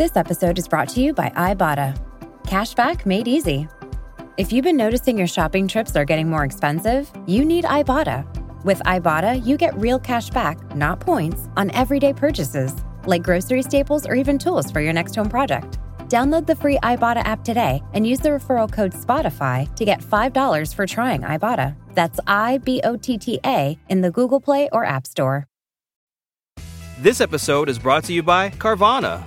This episode is brought to you by Ibotta. Cashback made easy. If you've been noticing your shopping trips are getting more expensive, you need Ibotta. With Ibotta, you get real cash back, not points, on everyday purchases, like grocery staples or even tools for your next home project. Download the free Ibotta app today and use the referral code SPOTIFY to get $5 for trying Ibotta. That's I B O T T A in the Google Play or App Store. This episode is brought to you by Carvana.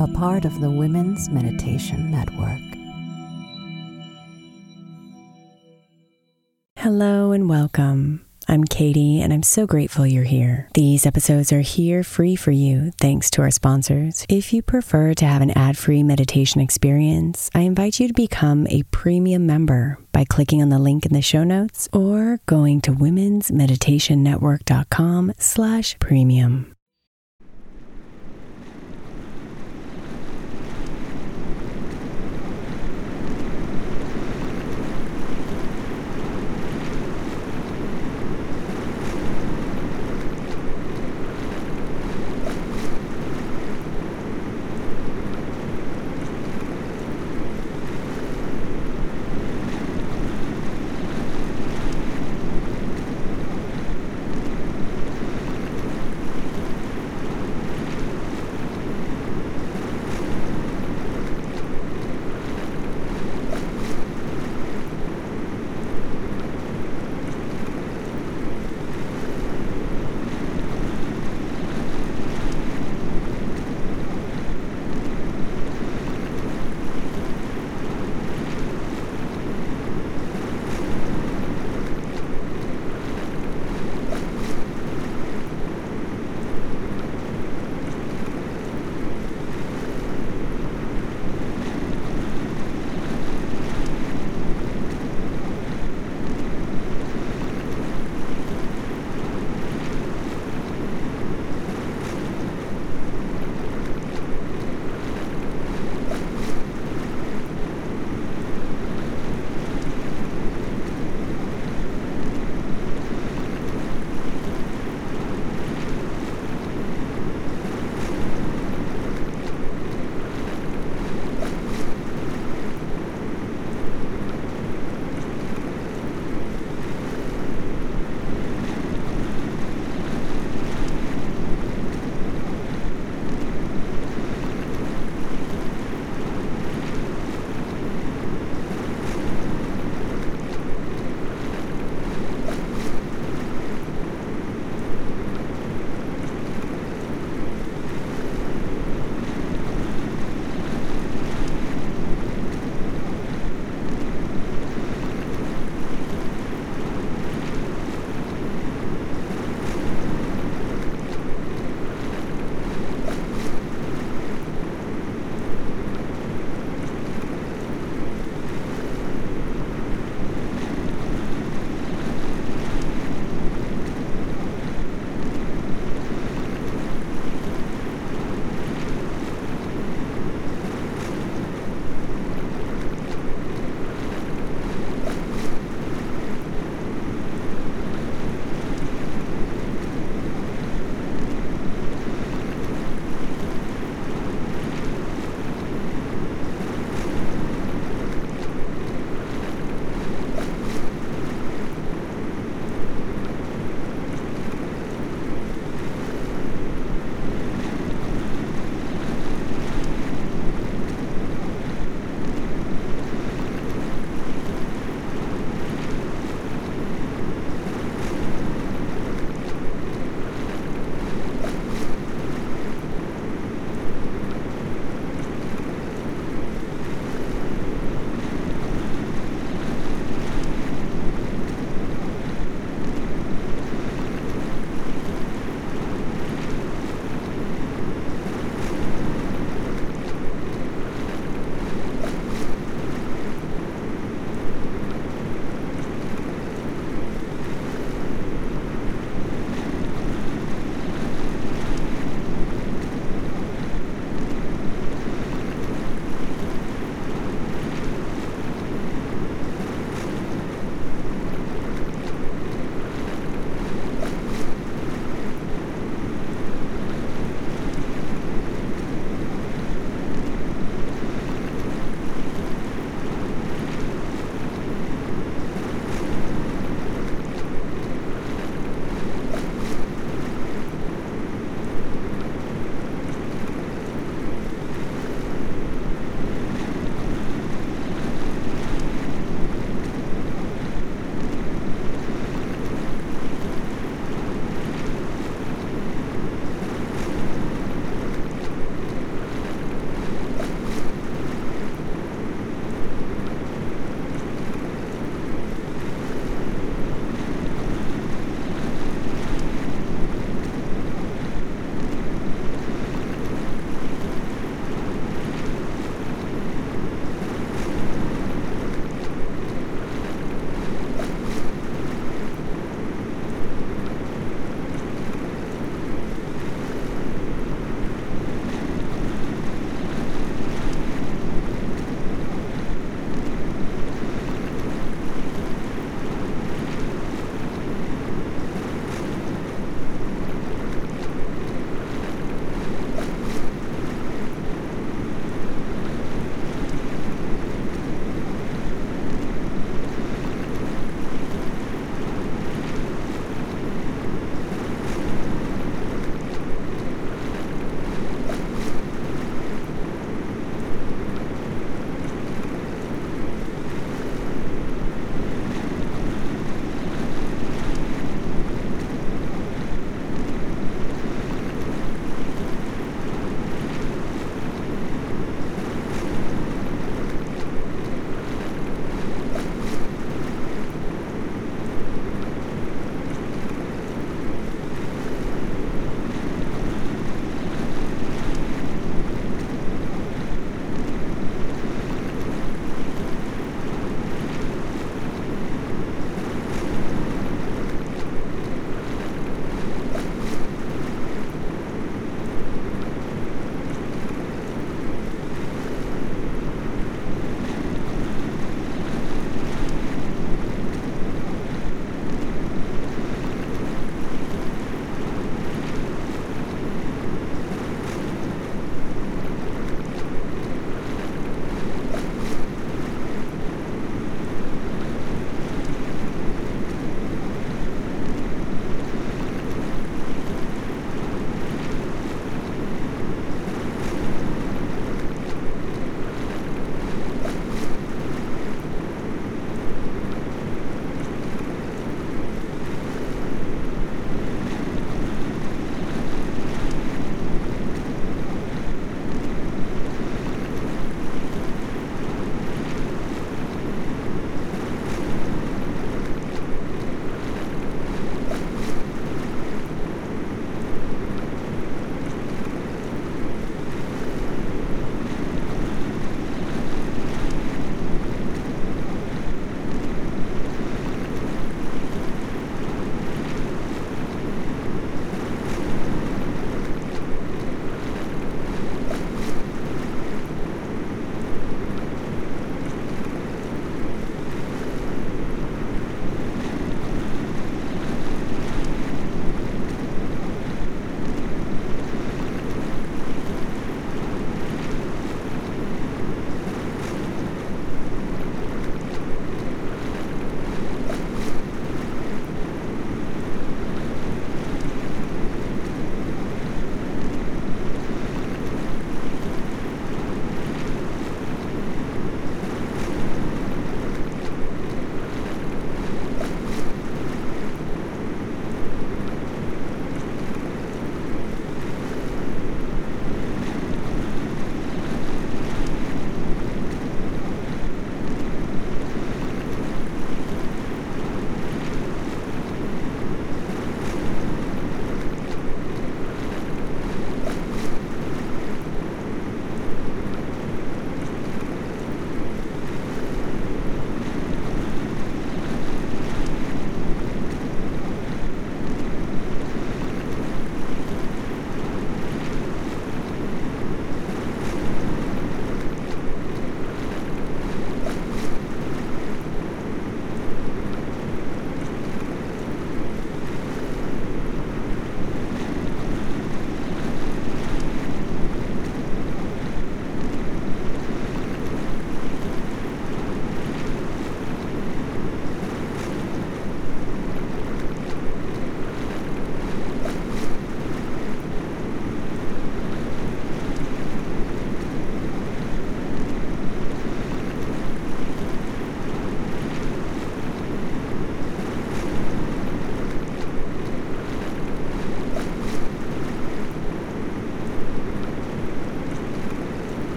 a part of the Women's Meditation Network. Hello and welcome. I'm Katie, and I'm so grateful you're here. These episodes are here free for you thanks to our sponsors. If you prefer to have an ad free meditation experience, I invite you to become a premium member by clicking on the link in the show notes or going to womensmeditationnetwork.com slash premium.